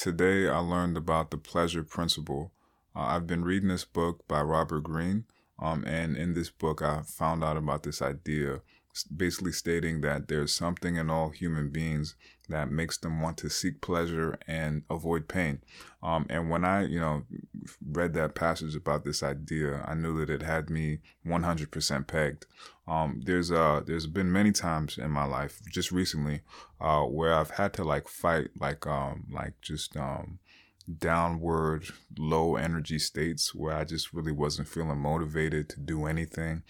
today I learned about the pleasure principle. Uh, I've been reading this book by Robert Greene, um, and in this book I found out about this idea basically stating that there's something in all human beings that makes them want to seek pleasure and avoid pain. Um, and when I, you know, read that passage about this idea, I knew that it had me 100% pegged. Um, there's uh, there's been many times in my life, just recently, uh, where I've had to like fight, like um, like just um, downward low energy states where I just really wasn't feeling motivated to do anything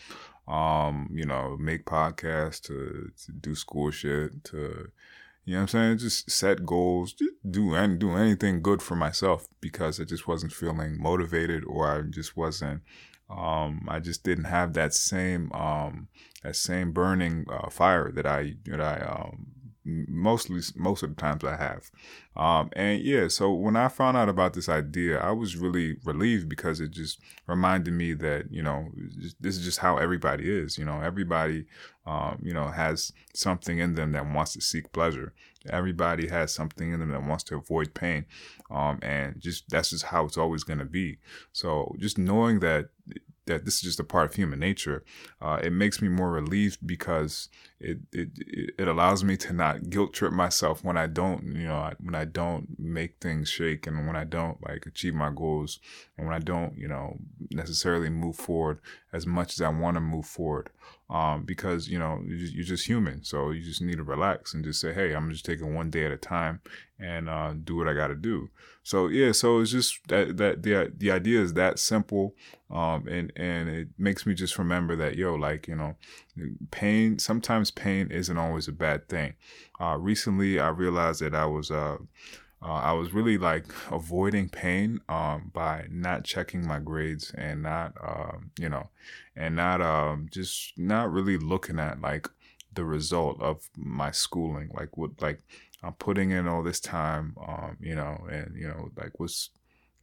um, you know, make podcasts, to, to do school shit, to you know what I'm saying? Just set goals, do and do anything good for myself because I just wasn't feeling motivated or I just wasn't um, I just didn't have that same um, that same burning uh, fire that I that I um, mostly most of the times I have. Um, and yeah, so when I found out about this idea, I was really relieved because it just reminded me that you know this is just how everybody is. You know, everybody um, you know has something in them that wants to seek pleasure. Everybody has something in them that wants to avoid pain, um, and just that's just how it's always going to be. So just knowing that that this is just a part of human nature, uh, it makes me more relieved because it, it it allows me to not guilt trip myself when I don't, you know, when I don't make things shake and when I don't like achieve my goals and when I don't, you know, necessarily move forward as much as I want to move forward. Um, because you know you're just human, so you just need to relax and just say, "Hey, I'm just taking one day at a time and uh, do what I got to do." So yeah, so it's just that that the the idea is that simple, um, and and it makes me just remember that yo, like you know, pain. Sometimes pain isn't always a bad thing. Uh, recently, I realized that I was uh, uh, I was really like avoiding pain um, by not checking my grades and not, um, you know, and not um, just not really looking at like the result of my schooling, like what, like I'm putting in all this time, um, you know, and you know, like what's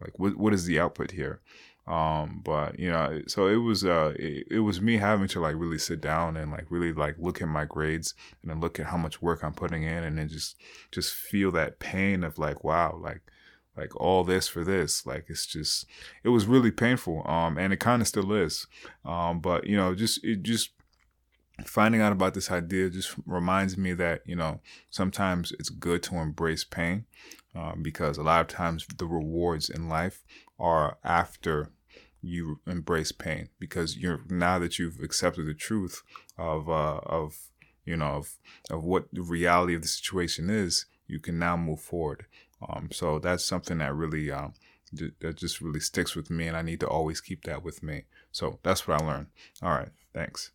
like what what is the output here? Um, but you know, so it was uh, it, it, was me having to like really sit down and like really like look at my grades and then look at how much work I'm putting in, and then just just feel that pain of like, wow, like like all this for this, like it's just it was really painful. Um, and it kind of still is. Um, but you know, just it just finding out about this idea just reminds me that you know sometimes it's good to embrace pain uh, because a lot of times the rewards in life are after you embrace pain because you're now that you've accepted the truth of uh, of you know of of what the reality of the situation is, you can now move forward. Um, so that's something that really um, that just really sticks with me, and I need to always keep that with me. So that's what I learned. All right, thanks.